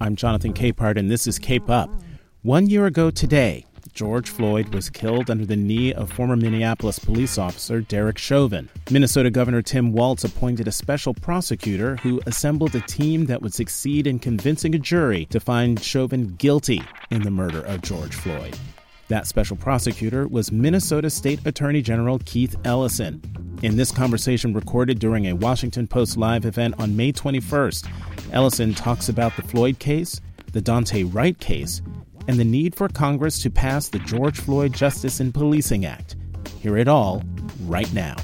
I'm Jonathan Capehart, and this is Cape Up. One year ago today, George Floyd was killed under the knee of former Minneapolis police officer Derek Chauvin. Minnesota Governor Tim Walz appointed a special prosecutor who assembled a team that would succeed in convincing a jury to find Chauvin guilty in the murder of George Floyd. That special prosecutor was Minnesota State Attorney General Keith Ellison. In this conversation recorded during a Washington Post Live event on May 21st, Ellison talks about the Floyd case, the Daunte Wright case, and the need for Congress to pass the George Floyd Justice in Policing Act. Hear it all right now.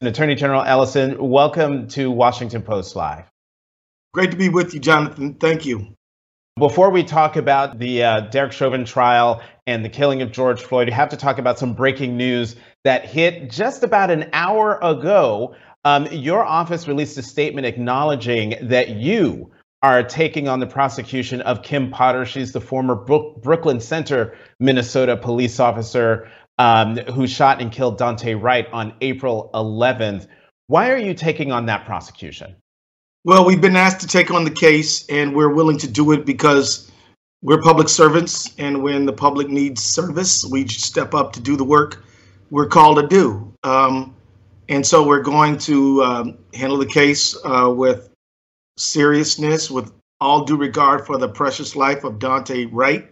Attorney General Ellison, welcome to Washington Post Live. Great to be with you, Jonathan. Thank you. Before we talk about the uh, Derek Chauvin trial and the killing of George Floyd, we have to talk about some breaking news that hit just about an hour ago. Um, your office released a statement acknowledging that you are taking on the prosecution of Kim Potter. She's the former Brook- Brooklyn Center, Minnesota police officer um, who shot and killed Daunte Wright on April 11th. Why are you taking on that prosecution? Well, we've been asked to take on the case, and we're willing to do it because we're public servants, and when the public needs service, we step up to do the work we're called to do. Um, and so we're going to um, handle the case uh, with seriousness, with all due regard for the precious life of Daunte Wright.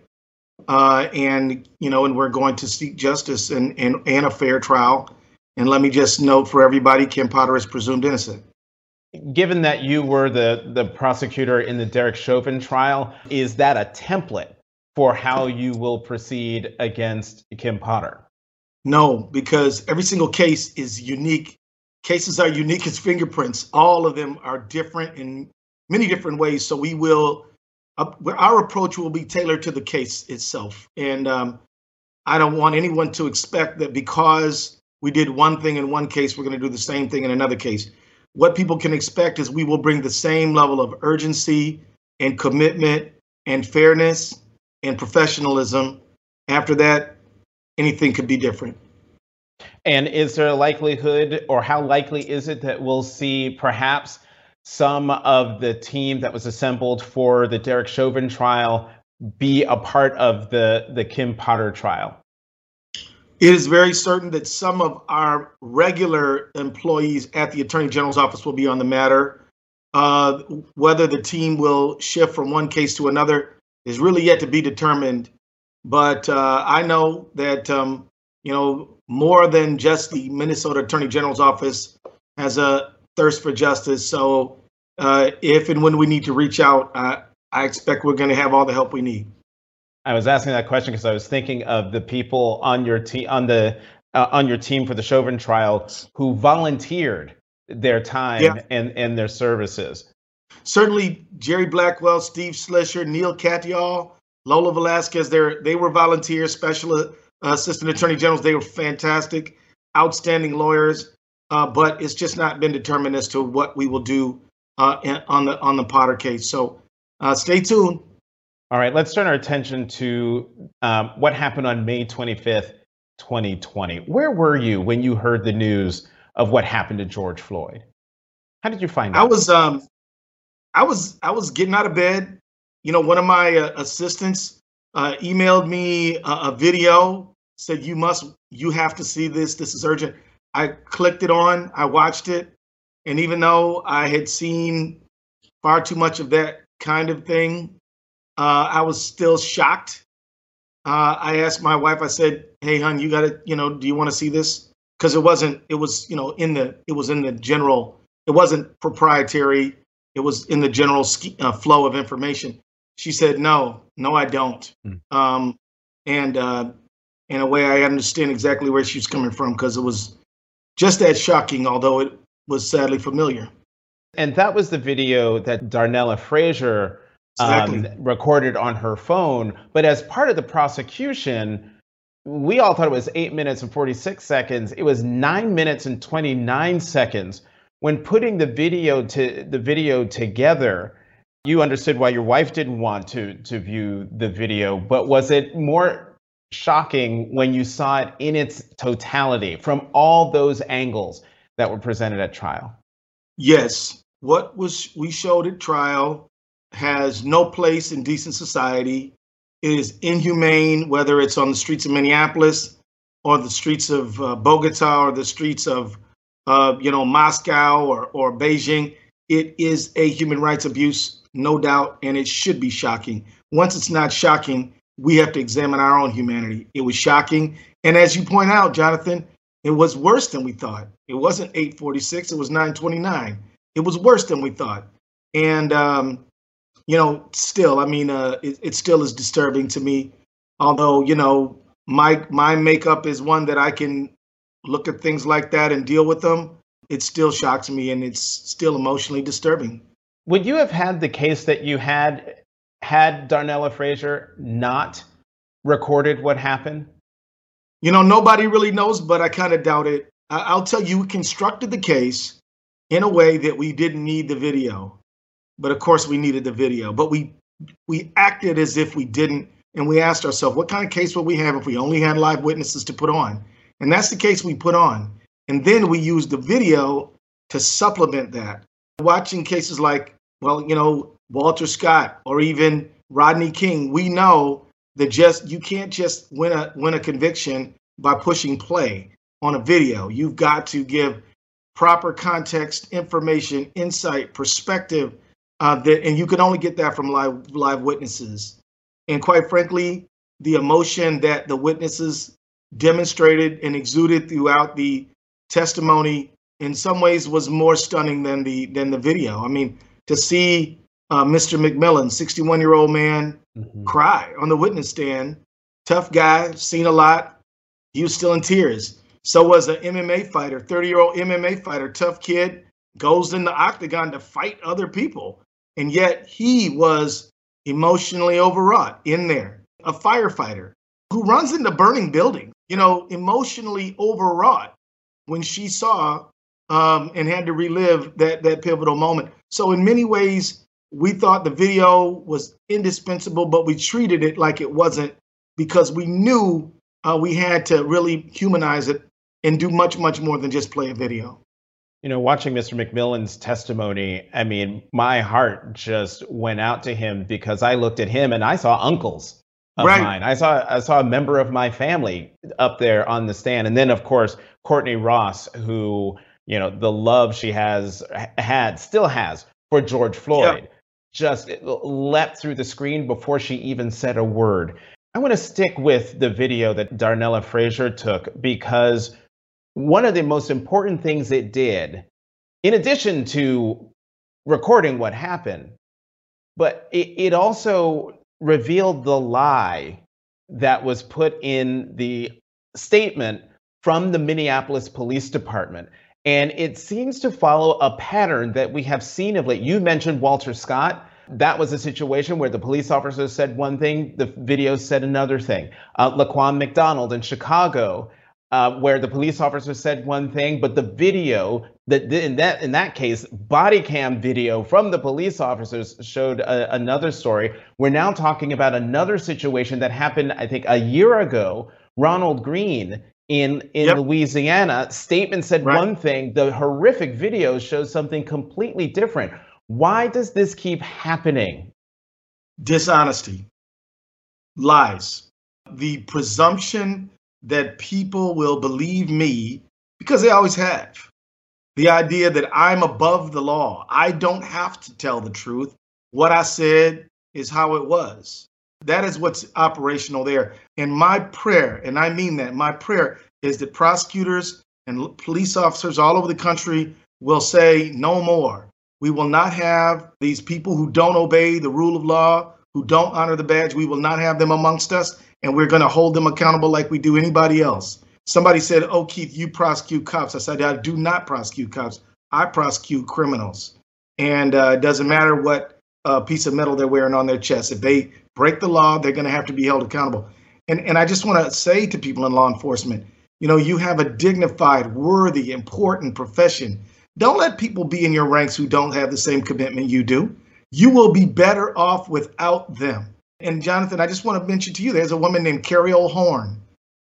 Uh, and you know, and we're going to seek justice and, and and a fair trial. And let me just note for everybody, Kim Potter is presumed innocent. Given that you were the the prosecutor in the Derek Chauvin trial, is that a template for how you will proceed against Kim Potter? No, because every single case is unique. Cases are unique as fingerprints. All of them are different in many different ways. So we will uh, our approach will be tailored to the case itself. And um, I don't want anyone to expect that because we did one thing in one case, we're going to do the same thing in another case. What people can expect is we will bring the same level of urgency and commitment and fairness and professionalism. After that, anything could be different. And is there a likelihood, or how likely is it that we'll see perhaps some of the team that was assembled for the Derek Chauvin trial be a part of the, the Kim Potter trial? It is very certain that some of our regular employees at the Attorney General's office will be on the matter. Uh, whether the team will shift from one case to another is really yet to be determined. But uh, I know that um, you know more than just the Minnesota Attorney General's office has a thirst for justice. So uh, if and when we need to reach out, I expect we're going to have all the help we need. I was asking that question because I was thinking of the people on your team on the uh, on your team for the Chauvin trial who volunteered their time yeah. and, and their services. Certainly, Jerry Blackwell, Steve Schleicher, Neil Katyal, Lola Velasquez. They they were volunteers, special uh, assistant attorney generals. They were fantastic, outstanding lawyers. Uh, but it's just not been determined as to what we will do uh, on the on the Potter case. So uh, stay tuned. All right, let's turn our attention to um, what happened on May 25th, 2020. Where were you when you heard the news of what happened to George Floyd? How did you find out? I was um, I was I was getting out of bed. You know, one of my uh, assistants uh, emailed me a, a video, said you must, you have to see this. This is urgent. I clicked it on. I watched it. And even though I had seen far too much of that kind of thing, uh, I was still shocked. Uh, I asked my wife, I said, Hey, hon, you got to, you know, do you want to see this? Because it wasn't, it was, you know, in the, it was in the general, it wasn't proprietary. It was in the general ski, uh, flow of information. She said, No, no, I don't. Mm. Um, and uh, in a way, I understand exactly where she's coming from because it was just as shocking, although it was sadly familiar. And that was the video that Darnella Frazier um, recorded on her phone. But as part of the prosecution, we all thought it was eight minutes and 46 seconds. It was nine minutes and 29 seconds. When putting the video to the video together, you understood why your wife didn't want to to view the video. But was it more shocking when you saw it in its totality from all those angles that were presented at trial. Yes. What was we showed at trial has no place in decent society. It is inhumane, whether it's on the streets of Minneapolis or the streets of uh, Bogota or the streets of, uh, you know, Moscow or, or Beijing. It is a human rights abuse, no doubt, and it should be shocking. Once it's not shocking, we have to examine our own humanity. It was shocking. And as you point out, Jonathan, it was worse than we thought. It wasn't 846, it was 929. It was worse than we thought. And, um, you know, still, I mean, uh, it, it still is disturbing to me. Although, you know, my my makeup is one that I can look at things like that and deal with them. It still shocks me and it's still emotionally disturbing. Would you have had the case that you had had Darnella Frazier not recorded what happened? You know, nobody really knows, but I kind of doubt it. I'll tell you, we constructed the case in a way that we didn't need the video, but of course we needed the video. But we we acted as if we didn't, and we asked ourselves, what kind of case would we have if we only had live witnesses to put on? And that's the case we put on. And then we used the video to supplement that. Watching cases like, well, you know, Walter Scott or even Rodney King, we know that just you can't just win a win a conviction by pushing play on a video. You've got to give proper context, information, insight, perspective, uh, that, and you can only get that from live live witnesses. And quite frankly, the emotion that the witnesses demonstrated and exuded throughout the testimony in some ways was more stunning than the than the video. I mean, to see uh, Mr. McMillian, 61 year old man, mm-hmm. cry on the witness stand. Tough guy, seen a lot. He was still in tears. So was an MMA fighter, 30 year old MMA fighter, tough kid, goes in the octagon to fight other people. And yet he was emotionally overwrought in there. A firefighter who runs into burning buildings, you know, emotionally overwrought when she saw um, and had to relive that that pivotal moment. So in many ways, we thought the video was indispensable, but we treated it like it wasn't because we knew uh, we had to really humanize it and do much, much more than just play a video. You know, watching Mr. McMillian's testimony, I mean, my heart just went out to him because I looked at him and I saw uncles of right. mine. I saw I saw a member of my family up there on the stand, and then of course Courtney Ross, who you know the love she has had, still has for George Floyd. Yep just leapt through the screen before she even said a word. I want to stick with the video that Darnella Frazier took because one of the most important things it did, in addition to recording what happened, but it, it also revealed the lie that was put in the statement from the Minneapolis Police Department. And it seems to follow a pattern that we have seen of late. You mentioned Walter Scott. That was a situation where the police officer said one thing, the video said another thing. Uh, Laquan McDonald in Chicago, uh, where the police officer said one thing, but the video that in that in that case, body cam video from the police officers showed a, another story. We're now talking about another situation that happened, I think, a year ago. Ronald Greene in in yep. Louisiana. Statement said right. one thing, the horrific video shows something completely different. Why does this keep happening? Dishonesty, lies, the presumption that people will believe me because they always have. The idea that I'm above the law. I don't have to tell the truth. What I said is how it was. That is what's operational there. And my prayer, and I mean that, my prayer is that prosecutors and police officers all over the country will say no more. We will not have these people who don't obey the rule of law, who don't honor the badge. We will not have them amongst us, and we're going to hold them accountable like we do anybody else. Somebody said, Oh, Keith, you prosecute cops. I said, I do not prosecute cops. I prosecute criminals. And uh, it doesn't matter what uh, piece of metal they're wearing on their chest. If they break the law, they're going to have to be held accountable. And, and I just want to say to people in law enforcement, you know, you have a dignified, worthy, important profession. Don't let people be in your ranks who don't have the same commitment you do. You will be better off without them. And Jonathan, I just want to mention to you there's a woman named Cariol Horne.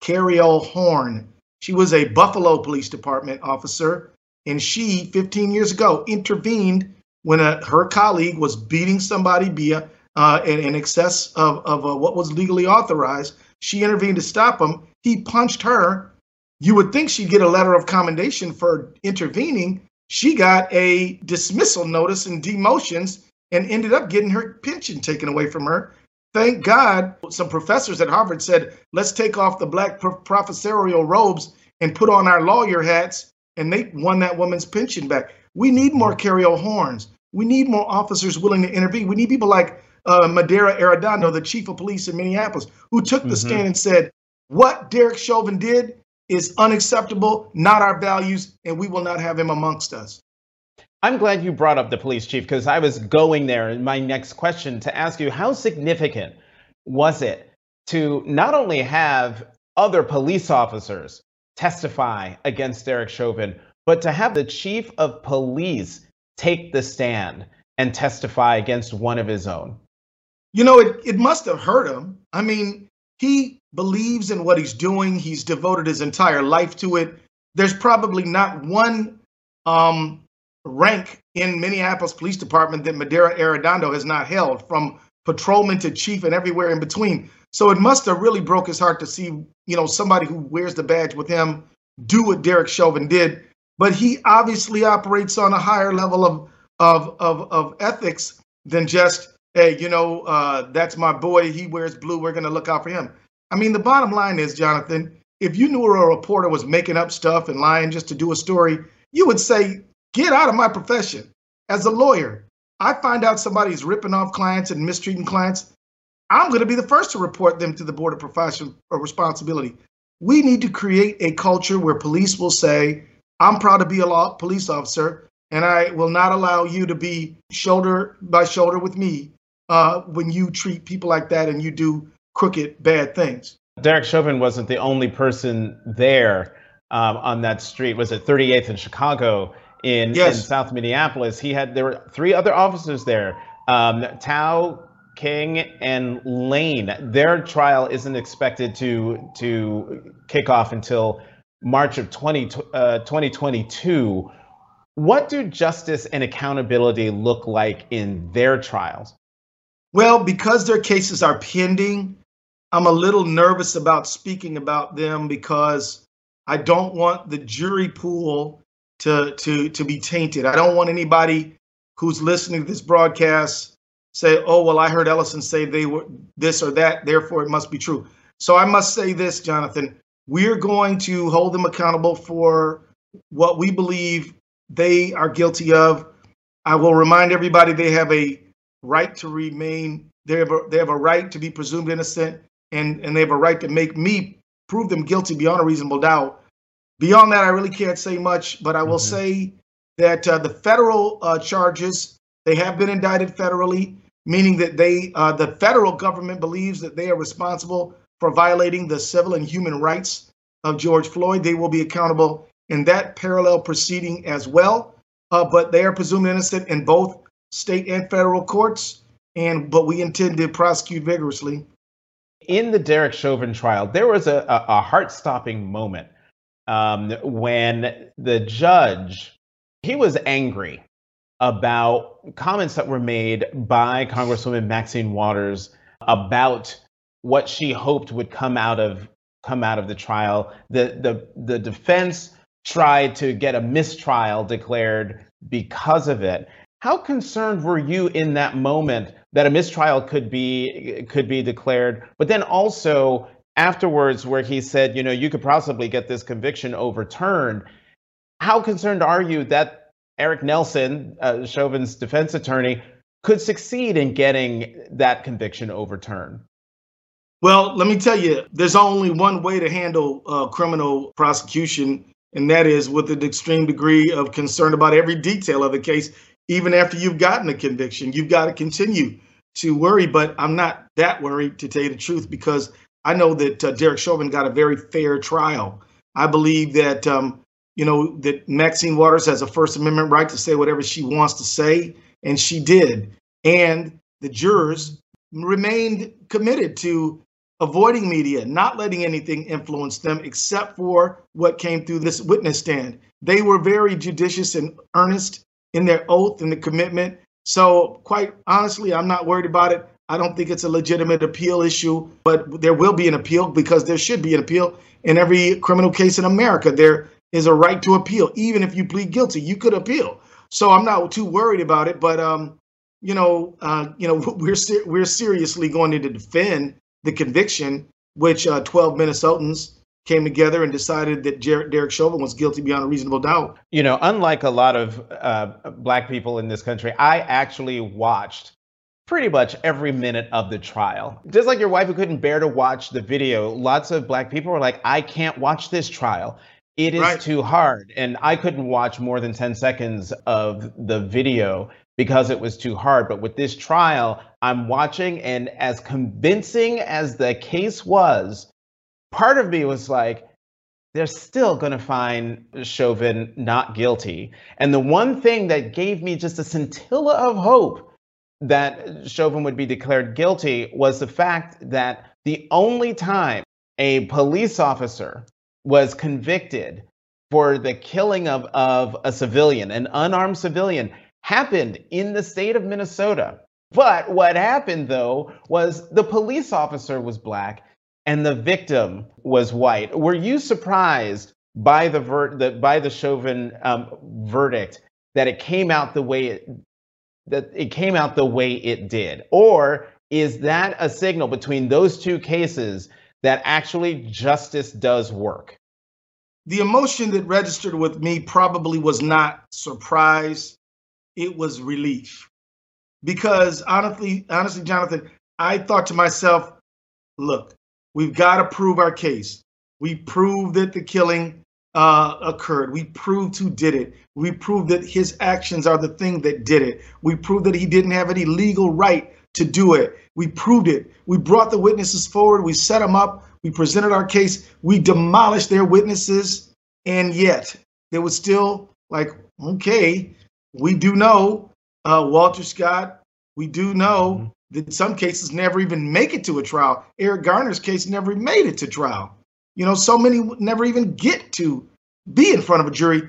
Cariol Horne. She was a Buffalo Police Department officer, and she, 15 years ago, intervened when a, her colleague was beating somebody via uh, in, in, excess of, of uh, what was legally authorized. She intervened to stop him. He punched her. You would think she'd get a letter of commendation for intervening. She got a dismissal notice and demotions and ended up getting her pension taken away from her. Thank God, some professors at Harvard said, let's take off the black professorial robes and put on our lawyer hats. And they won that woman's pension back. We need more Cariol Hornes. We need more officers willing to intervene. We need people like uh, Medaria Arradondo, the chief of police in Minneapolis, who took the mm-hmm. stand and said, What Derek Chauvin did is unacceptable, not our values, and we will not have him amongst us. I'm glad you brought up the police chief because I was going there in my next question to ask you how significant was it to not only have other police officers testify against Derek Chauvin, but to have the chief of police take the stand and testify against one of his own? You know, it, it must have hurt him. I mean, he believes in what he's doing, he's devoted his entire life to it. There's probably not one um, rank in Minneapolis Police Department that Medaria Arradondo has not held, from patrolman to chief and everywhere in between. So it must have really broke his heart to see, you know, somebody who wears the badge with him do what Derek Chauvin did. But he obviously operates on a higher level of of of, of ethics than just, hey, you know, uh, that's my boy. He wears blue. We're going to look out for him. I mean, the bottom line is, Jonathan, if you knew a reporter was making up stuff and lying just to do a story, you would say, Get out of my profession. As a lawyer, I find out somebody's ripping off clients and mistreating clients. I'm going to be the first to report them to the Board of Professional or Responsibility. We need to create a culture where police will say, I'm proud to be a law police officer, and I will not allow you to be shoulder by shoulder with me uh, when you treat people like that and you do crooked, bad things. Derek Chauvin wasn't the only person there um, on that street. Was it 38th in Chicago? In, yes. in South Minneapolis. He had there were three other officers there. Um, Thao, Kueng, and Lane. Their trial isn't expected to to kick off until March of 20, uh, 2022. What do justice and accountability look like in their trials? Well, because their cases are pending, I'm a little nervous about speaking about them because I don't want the jury pool to to to be tainted. I don't want anybody who's listening to this broadcast say, "Oh, well, I heard Ellison say they were this or that, therefore it must be true." So I must say this, Jonathan, we're going to hold them accountable for what we believe they are guilty of. I will remind everybody they have a right to remain they have a, they have a right to be presumed innocent and and they have a right to make me prove them guilty beyond a reasonable doubt Beyond that, I really can't say much, but I will mm-hmm. say that uh, the federal uh, charges they have been indicted federally, meaning that they uh, the federal government believes that they are responsible for violating the civil and human rights of George Floyd. They will be accountable in that parallel proceeding as well, uh, but they are presumed innocent in both state and federal courts. And but we intend to prosecute vigorously. In the Derek Chauvin trial, there was a, a, a heart-stopping moment um, when the judge he was angry about comments that were made by Congresswoman Maxine Waters about what she hoped would come out of come out of the trial. The the the defense tried to get a mistrial declared because of it. How concerned were you in that moment that a mistrial could be could be declared, but then also afterwards where he said, you know, you could possibly get this conviction overturned. How concerned are you that Eric Nelson, uh, Chauvin's defense attorney, could succeed in getting that conviction overturned? Well, let me tell you, there's only one way to handle uh, criminal prosecution, and that is with an extreme degree of concern about every detail of the case. Even after you've gotten a conviction, you've got to continue to worry. But I'm not that worried, to tell you the truth, because I know that uh, Derek Chauvin got a very fair trial. I believe that um, you know that Maxine Waters has a First Amendment right to say whatever she wants to say, and she did. And the jurors remained committed to avoiding media, not letting anything influence them except for what came through this witness stand. They were very judicious and earnest in their oath and the commitment. So, quite honestly, I'm not worried about it. I don't think it's a legitimate appeal issue, but there will be an appeal because there should be an appeal in every criminal case in America. There is a right to appeal, even if you plead guilty, you could appeal. So I'm not too worried about it. But um, you know, uh, you know, we're ser- we're seriously going to defend the conviction, which uh, 12 Minnesotans came together and decided that Jer- Derek Chauvin was guilty beyond a reasonable doubt. You know, unlike a lot of uh, black people in this country, I actually watched pretty much every minute of the trial. Just like your wife who couldn't bear to watch the video, lots of black people were like, I can't watch this trial. It is right. too hard. And I couldn't watch more than 10 seconds of the video because it was too hard. But with this trial, I'm watching, and as convincing as the case was, part of me was like, they're still going to find Chauvin not guilty. And the one thing that gave me just a scintilla of hope that Chauvin would be declared guilty was the fact that the only time a police officer was convicted for the killing of, of a civilian, an unarmed civilian, happened in the state of Minnesota. But what happened though was the police officer was black and the victim was white. Were you surprised by the, ver- the by the Chauvin um, verdict that it came out the way it that it came out the way it did, or is that a signal between those two cases that actually justice does work? The emotion that registered with me probably was not surprise it was relief. Because honestly, honestly, Jonathan, I thought to myself, look, we've got to prove our case. We proved that the killing uh, occurred. We proved who did it. We proved that his actions are the thing that did it. We proved that he didn't have any legal right to do it. We proved it. We brought the witnesses forward. We set them up. We presented our case. We demolished their witnesses. And yet, there was still like, okay, we do know uh, Walter Scott. We do know mm-hmm. that some cases never even make it to a trial. Eric Garner's case never made it to trial. You know, so many never even get to be in front of a jury.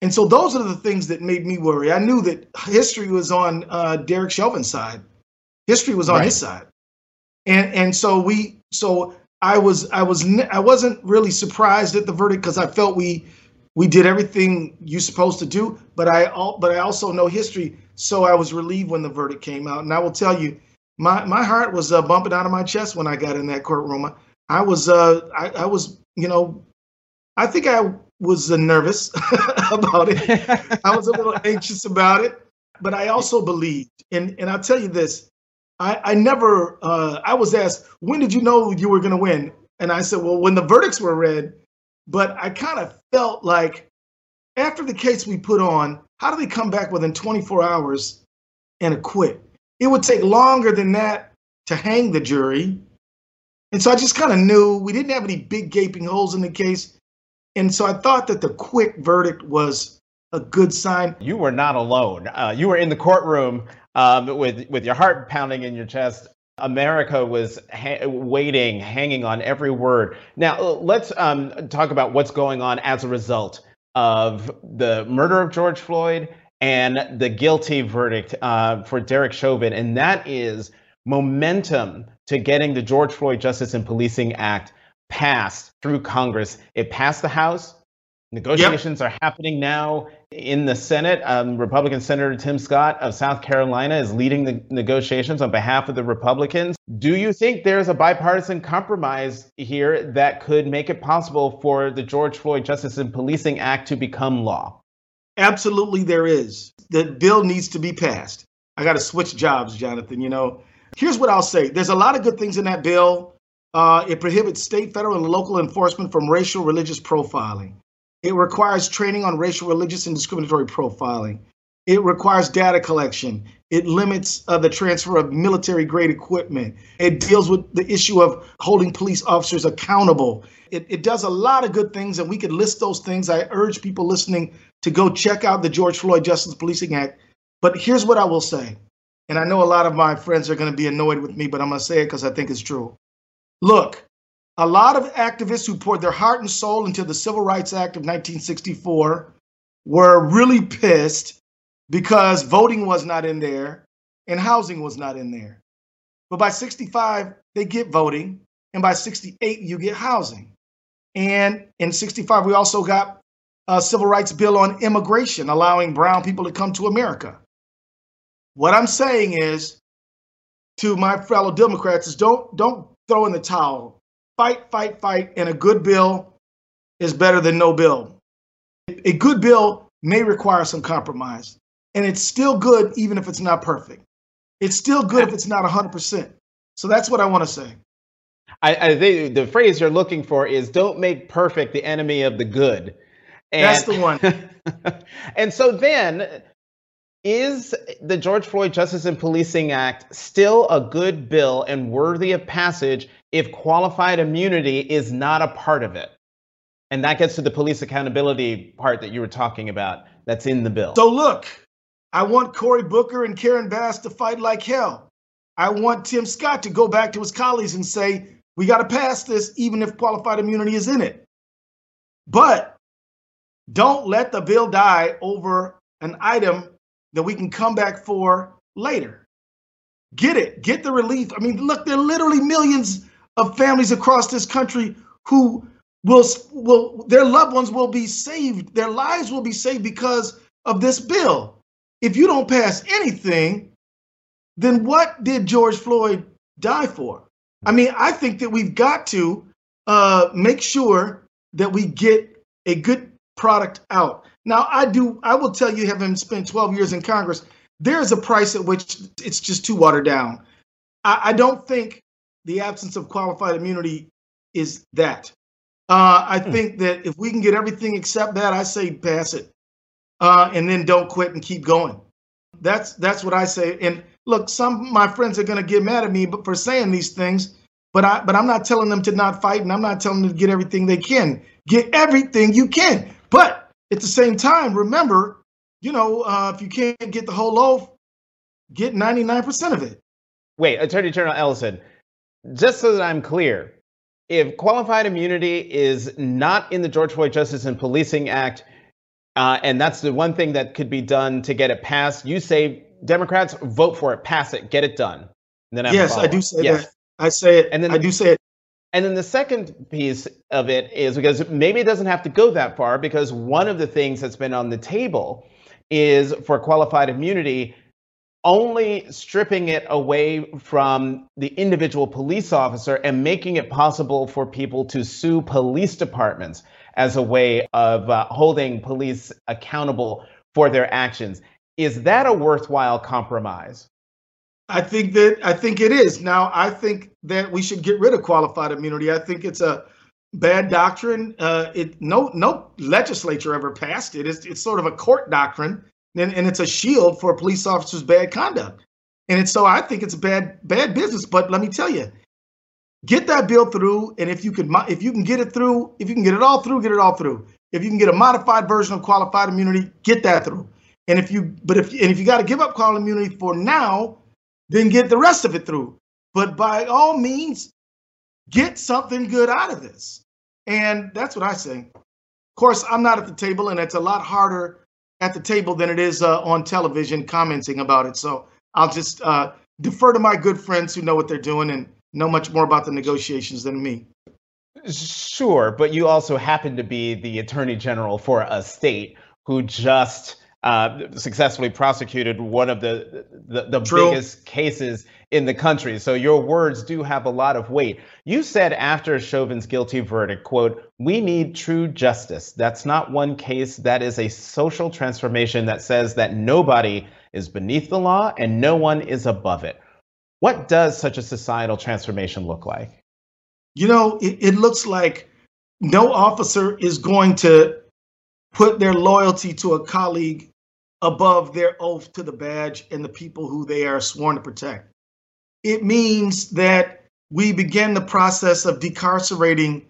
And so those are the things that made me worry. I knew that history was on uh, Derek Chauvin's side. History was on right. his side. And and so we so I was I was I wasn't really surprised at the verdict because I felt we we did everything you're supposed to do. But I all but I also know history, so I was relieved when the verdict came out. And I will tell you, my my heart was uh, bumping out of my chest when I got in that courtroom. I was uh I, I was you know I think I was uh, nervous about it. I was a little anxious about it, but I also believed. And and I'll tell you this, I I never uh, I was asked when did you know you were going to win, and I said, well, when the verdicts were read. But I kind of felt like after the case we put on, how do they come back within 24 hours and acquit? It would take longer than that to hang the jury. And so I just kind of knew we didn't have any big gaping holes in the case. And so I thought that the quick verdict was a good sign. You were not alone. Uh, you were in the courtroom um, with, with your heart pounding in your chest. America was ha- waiting, hanging on every word. Now, let's um, talk about what's going on as a result of the murder of George Floyd and the guilty verdict uh, for Derek Chauvin, and that is momentum to getting the George Floyd Justice and Policing Act passed through Congress. It passed the House. Negotiations yep. are happening now in the Senate. Um, Republican Senator Tim Scott of South Carolina is leading the negotiations on behalf of the Republicans. Do you think there's a bipartisan compromise here that could make it possible for the George Floyd Justice and Policing Act to become law? Absolutely, there is. The bill needs to be passed. I got to switch jobs, Jonathan. You know, here's what I'll say there's a lot of good things in that bill. Uh, it prohibits state, federal, and local enforcement from racial religious profiling. It requires training on racial, religious, and discriminatory profiling. It requires data collection. It limits uh, the transfer of military grade equipment. It deals with the issue of holding police officers accountable. It, it does a lot of good things, and we could list those things. I urge people listening to go check out the George Floyd Justice Policing Act. But here's what I will say and I know a lot of my friends are going to be annoyed with me, but I'm going to say it because I think it's true. Look, a lot of activists who poured their heart and soul into the Civil Rights Act of 1964 were really pissed because voting was not in there and housing was not in there. But by 65, they get voting, and by 68, you get housing. And in 65, we also got a civil rights bill on immigration, allowing brown people to come to America. What I'm saying is to my fellow Democrats is don't don't throw in the towel. Fight, fight, fight, and a good bill is better than no bill. A good bill may require some compromise, and it's still good even if it's not perfect. It's still good if it's not 100%. So that's what I want to say. I, I think the phrase you're looking for is don't make perfect the enemy of the good. And, that's the one. and so then is the George Floyd Justice and Policing Act still a good bill and worthy of passage if qualified immunity is not a part of it? And that gets to the police accountability part that you were talking about that's in the bill. So, look, I want Cory Booker and Karen Bass to fight like hell. I want Tim Scott to go back to his colleagues and say, we got to pass this, even if qualified immunity is in it. But don't let the bill die over an item that we can come back for later. Get it, get the relief. I mean, look, there are literally millions of families across this country who will will their loved ones will be saved, their lives will be saved because of this bill. If you don't pass anything, then what did George Floyd die for? I mean, I think that we've got to uh, make sure that we get a good product out. Now, I do. I will tell you, having spent 12 years in Congress, there is a price at which it's just too watered down. I, I don't think the absence of qualified immunity is that. Uh, I hmm. think that if we can get everything except that, I say pass it, uh, and then don't quit and keep going. That's that's what I say. And look, some of my friends are going to get mad at me but for saying these things, but I but I'm not telling them to not fight, and I'm not telling them to get everything they can. Get everything you can, but at the same time, remember, you know, uh, if you can't get the whole loaf, get 99% of it. Wait, Attorney General Ellison, just so that I'm clear, if qualified immunity is not in the George Floyd Justice and Policing Act, uh, and that's the one thing that could be done to get it passed, you say Democrats vote for it, pass it, get it done. then I yes, I do say yes. that. I say it, and then I do say it. And then the second piece of it is because maybe it doesn't have to go that far because one of the things that's been on the table is for qualified immunity only stripping it away from the individual police officer and making it possible for people to sue police departments as a way of uh, holding police accountable for their actions. Is that a worthwhile compromise? I think that I think it is. Now, I think that we should get rid of qualified immunity. I think it's a bad doctrine. Uh, it no no legislature ever passed it. It's it's sort of a court doctrine, and, and it's a shield for a police officers' bad conduct. And it's so I think it's bad bad business. But let me tell you, get that bill through, and if you can if you can get it through, if you can get it all through, get it all through. If you can get a modified version of qualified immunity, get that through. And if you but if and if you got to give up qualified immunity for now then get the rest of it through. But by all means, get something good out of this. And that's what I say. Of course, I'm not at the table, and it's a lot harder at the table than it is uh, on television commenting about it. So I'll just uh, defer to my good friends who know what they're doing and know much more about the negotiations than me. Sure, but you also happen to be the attorney general for a state who just uh, successfully prosecuted one of the the, the biggest cases in the country. So your words do have a lot of weight. You said after Chauvin's guilty verdict, quote, "We need true justice. That's not one case. That is a social transformation that says that nobody is beneath the law and no one is above it." What does such a societal transformation look like? You know, it, it looks like no officer is going to put their loyalty to a colleague above their oath to the badge and the people who they are sworn to protect. It means that we begin the process of decarcerating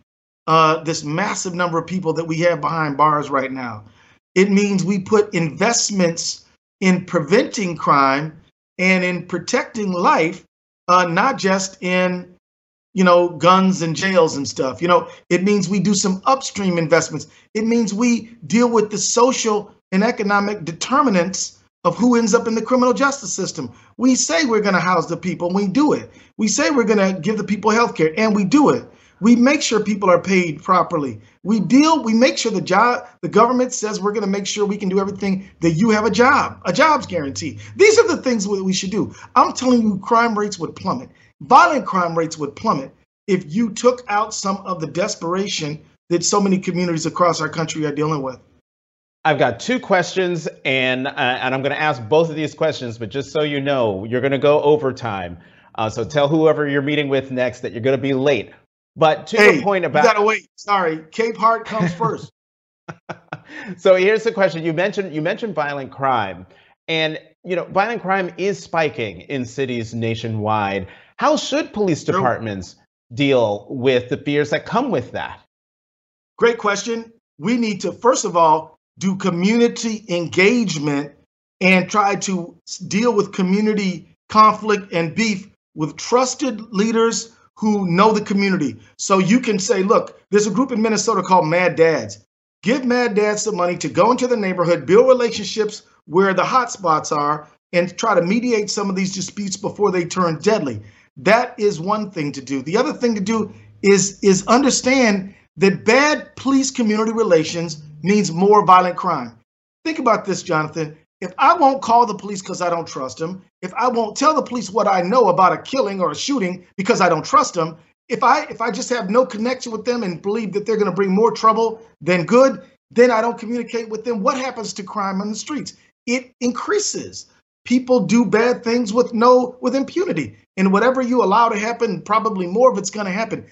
uh, this massive number of people that we have behind bars right now. It means we put investments in preventing crime and in protecting life, uh, not just in you know guns and jails and stuff. You know, it means we do some upstream investments. It means we deal with the social and economic determinants of who ends up in the criminal justice system. We say we're going to house the people, and we do it. We say we're going to give the people health care, and we do it. We make sure people are paid properly. We deal, we make sure the job, the government says we're going to make sure we can do everything that you have a job, a jobs guarantee. These are the things that we should do. I'm telling you, crime rates would plummet. Violent crime rates would plummet if you took out some of the desperation that so many communities across our country are dealing with. I've got two questions, and uh, and I'm going to ask both of these questions, but just so you know, you're going to go overtime. Uh, so tell whoever you're meeting with next that you're going to be late. But to hey, the point about you gotta wait. Sorry, Capehart comes first. so here's the question: you mentioned you mentioned violent crime, and you know violent crime is spiking in cities nationwide. How should police departments deal with the fears that come with that? Great question. We need to first of all do community engagement and try to deal with community conflict and beef with trusted leaders who know the community. So you can say, look, there's a group in Minnesota called Mad Dads. Give Mad Dads some money to go into the neighborhood, build relationships where the hot spots are, and try to mediate some of these disputes before they turn deadly. That is one thing to do. The other thing to do is is understand that bad police community relations means more violent crime. Think about this, Jonathan. If I won't call the police because I don't trust them, if I won't tell the police what I know about a killing or a shooting because I don't trust them, if I if I just have no connection with them and believe that they're going to bring more trouble than good, then I don't communicate with them. What happens to crime on the streets? It increases. People do bad things with no with impunity. And whatever you allow to happen, probably more of it's going to happen.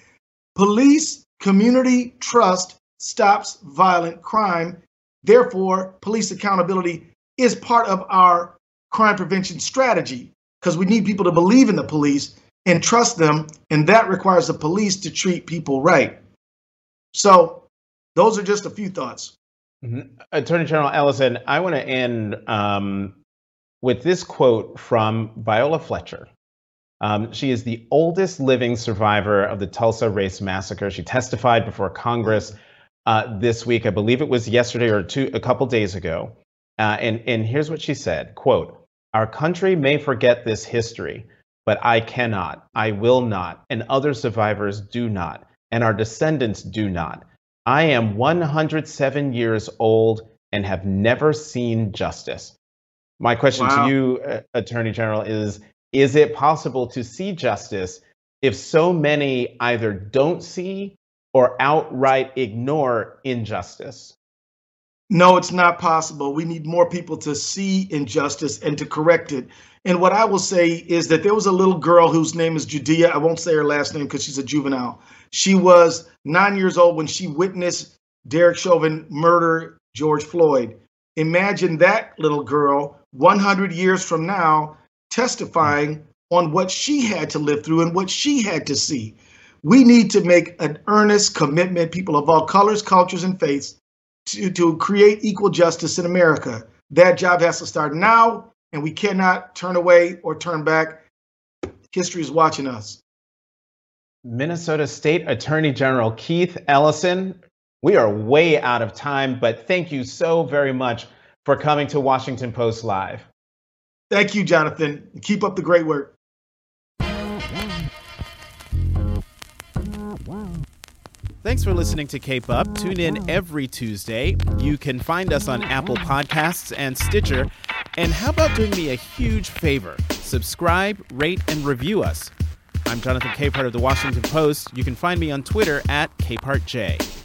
Police community trust stops violent crime. Therefore, police accountability is part of our crime prevention strategy because we need people to believe in the police and trust them, and that requires the police to treat people right. So, those are just a few thoughts. Mm-hmm. Attorney General Ellison, I want to end um, with this quote from Viola Fletcher. Um, she is the oldest living survivor of the Tulsa Race Massacre. She testified before Congress uh, this week. I believe it was yesterday or two, a couple days ago. Uh, and, and here's what she said quote, Our country may forget this history, but I cannot, I will not, and other survivors do not, and our descendants do not. I am 107 years old and have never seen justice. My question wow. to you, uh, Attorney General, is Is it possible to see justice if so many either don't see or outright ignore injustice? No, it's not possible. We need more people to see injustice and to correct it. And what I will say is that there was a little girl whose name is Judeah. I won't say her last name because she's a juvenile. She was nine years old when she witnessed Derek Chauvin murder George Floyd. Imagine that little girl 100 years from now testifying on what she had to live through and what she had to see. We need to make an earnest commitment, people of all colors, cultures, and faiths, to, to create equal justice in America. That job has to start now, and we cannot turn away or turn back. History is watching us. Minnesota State Attorney General Keith Ellison, we are way out of time, but thank you so very much for coming to Washington Post Live. Thank you, Jonathan. Keep up the great work. Thanks for listening to Cape Up. Tune in every Tuesday. You can find us on Apple Podcasts and Stitcher. And how about doing me a huge favor? Subscribe, rate, and review us. I'm Jonathan Capehart of the Washington Post. You can find me on Twitter at CapehartJ.